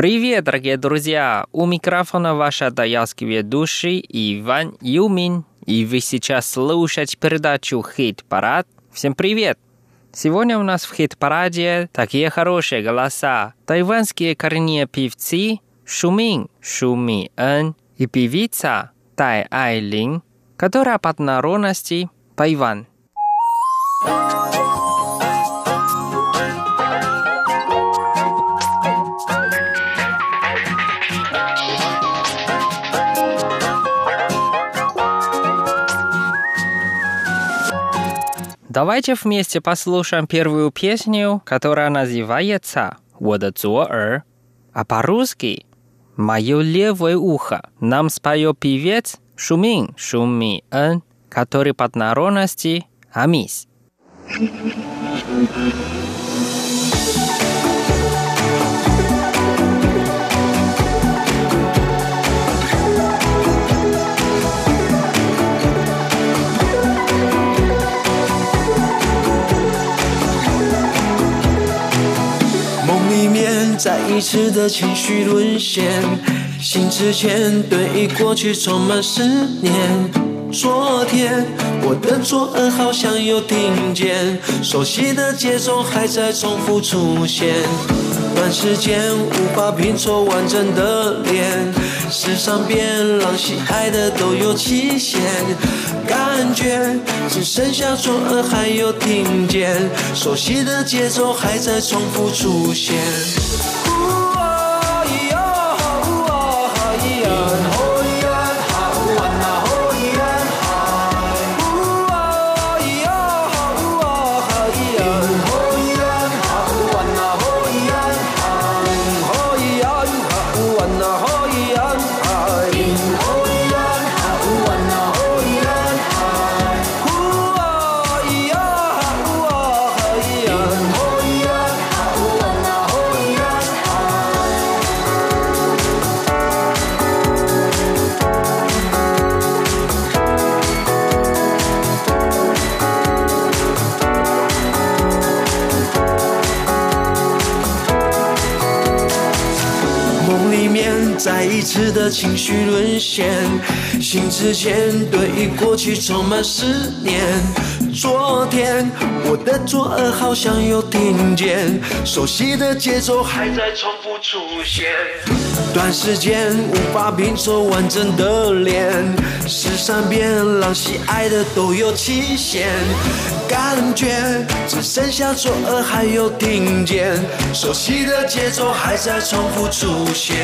Привет, дорогие друзья! У микрофона ваш даялский ведущий Иван Юмин. И вы сейчас слушаете передачу «Хит-парад». Всем привет! Сегодня у нас в хит-параде такие хорошие голоса. Тайванские коренные певцы Шумин Шуми Эн и певица Тай Айлин, которая под народности Тайвань. Давайте вместе послушаем первую песню, которая называется «我的左耳», а по-русски «Мое левое ухо». Нам споет певец Шумин Шуми Эн, который под народности Амис.再 一次的情绪沦陷，醒之前对过去充满思念。昨天我的左耳好像又听见熟悉的节奏还在重复出现，短时间无法拼凑完整的脸，世上变狼喜爱的都有期限，感觉只剩下左耳还有听见熟悉的节奏还在重复出现。次的情绪沦陷，醒之前对过去充满思念。昨天我的左耳好像又听见熟悉的节奏还在重复出现。短时间无法拼凑完整的脸，世上变狼喜爱的都有期限。感觉只剩下左耳还有听见熟悉的节奏还在重复出现。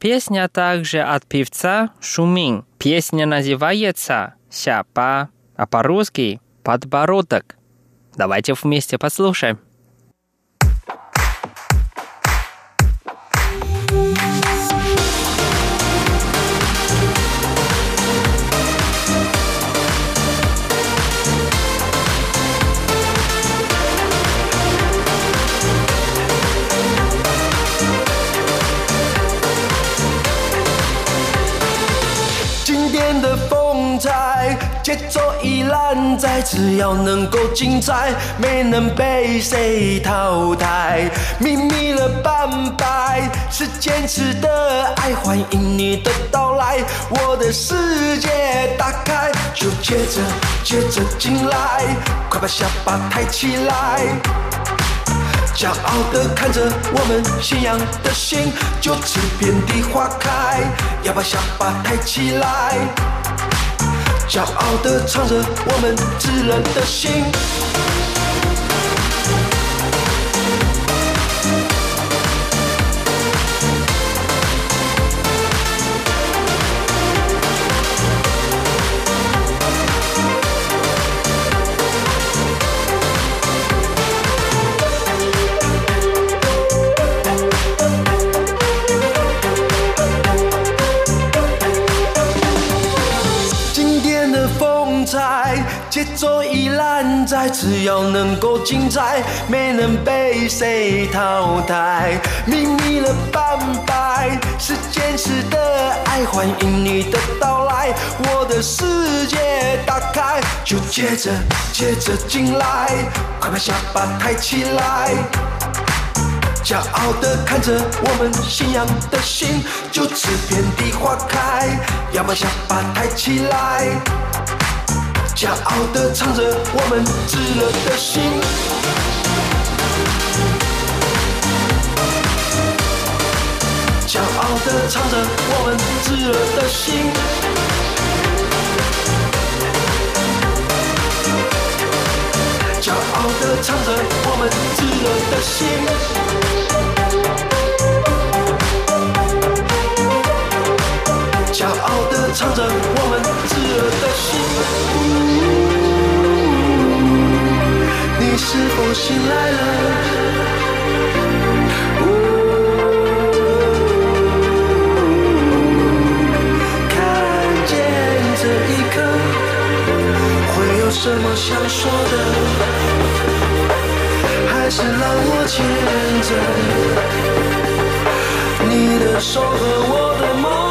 Песня также от певца Шумин. Песня называется «Сяпа», а по-русски «Подбородок». Давайте вместе послушаем. 节奏依然在，只要能够精彩，没能被谁淘汰。秘密了半白，是坚持的爱，欢迎你的到来，我的世界打开，就接着接着进来，快把下巴抬起来，骄傲的看着我们信仰的心，就此遍地花开，要把下巴抬起来。骄傲的唱着我们炙热的心。只要能够精彩，没能被谁淘汰。秘密了半白，是坚持的爱，欢迎你的到来，我的世界打开，就接着接着进来，快把下巴抬起来。骄傲地看着我们信仰的心，就此遍地花开。要把下巴抬起来，骄傲地唱着我们炙热的心。骄傲地唱着我们炙热的心。骄傲地唱着我们炙热的心。骄傲地唱着是否醒来了？看见这一刻，会有什么想说的？还是让我牵着你的手和我的梦。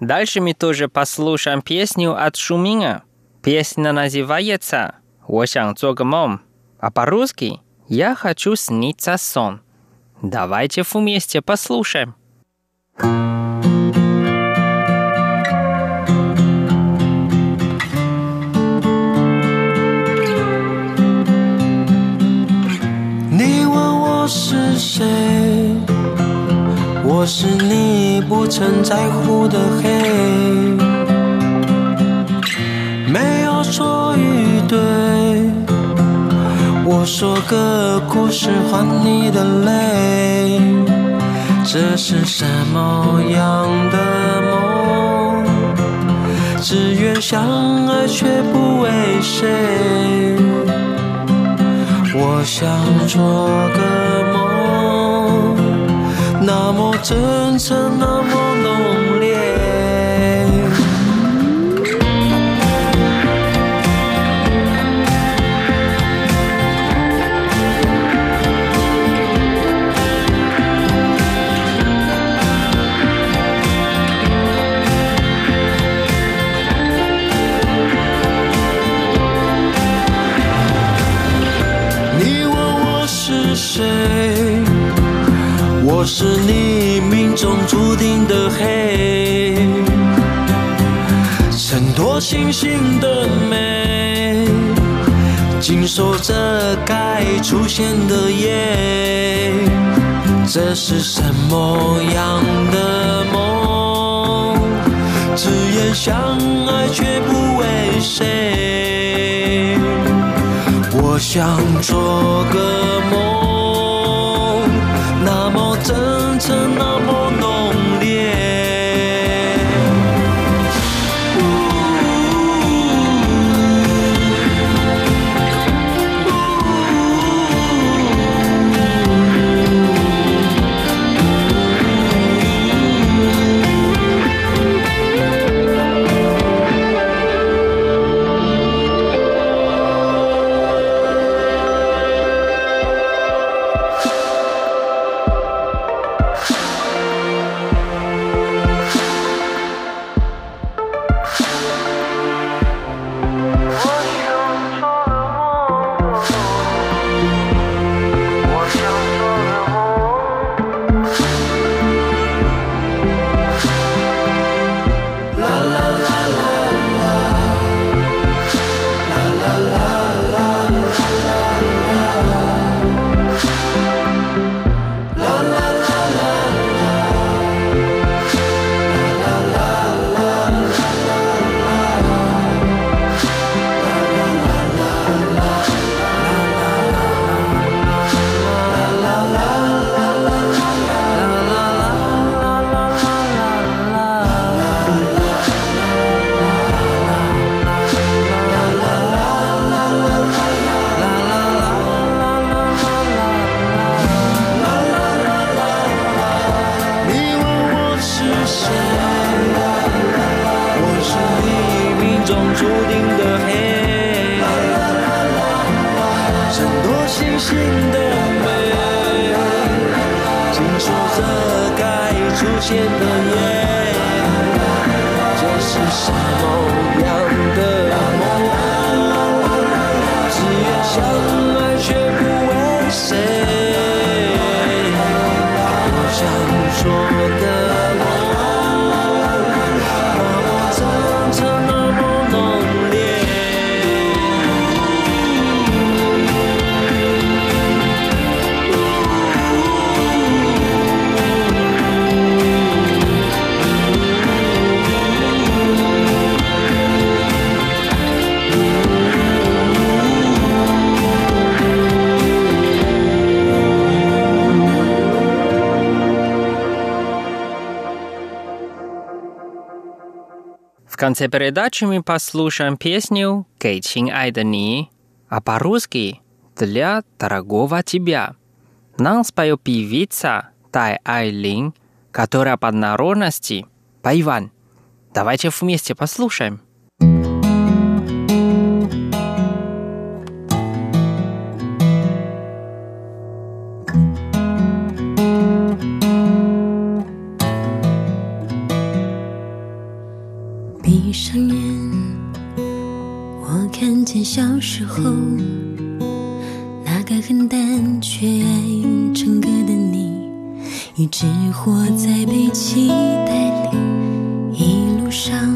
Дальше мы тоже послушаем песню от Шуминя. Песня называется «我想做个梦», а по-русски «Я хочу сниться сон». Давайте вместе послушаем. 你问 我是？你不曾在乎的黑，没有错与对。我说个故事换你的泪，这是什么样的梦？只愿相爱却不为谁。我想做个梦，那么真诚，那么浓星的美，经受着该出现的夜。这是什么样的梦？只言相爱却不为谁。我想做个梦，那么真诚，听说这该出现的夜，这是谁 конце передачи мы послушаем песню «Кей чин ай да ни», а по-русски «Для дорогого тебя». Нам споет певица Тай Айлин, которая по народности Пайван. Давайте вместе послушаем. 小时候那个很单却爱唱歌的你，一直活在被期待里，一路上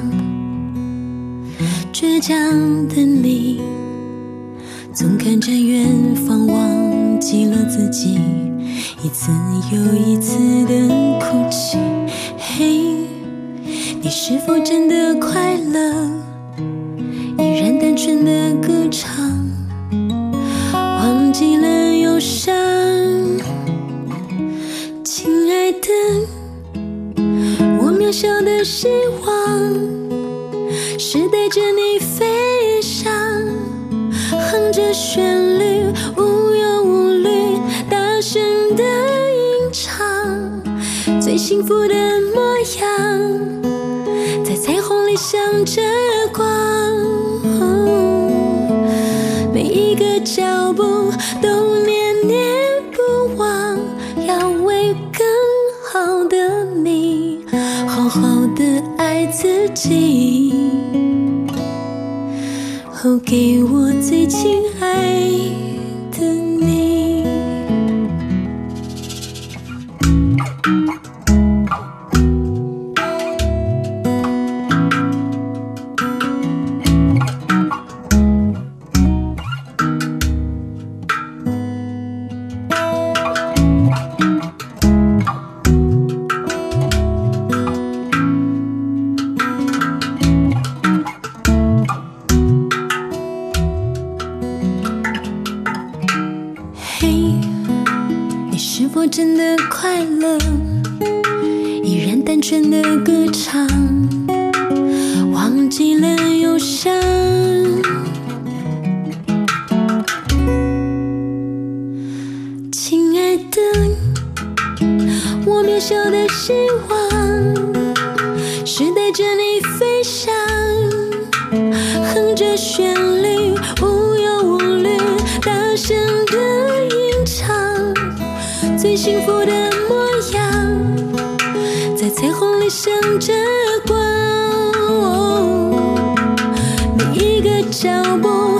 倔强的你，总看着远方，忘记了自己，一次又一次的哭泣。嘿。你是否真的快乐？幸福的模样。在彩虹里向着光，每一个脚步都念念不忘，要为更好的你，好好的爱自己，哦，给我最亲真的快乐？依然单纯的歌唱，忘记了忧伤。幸福的模样，在彩虹里闪着光，每一个脚步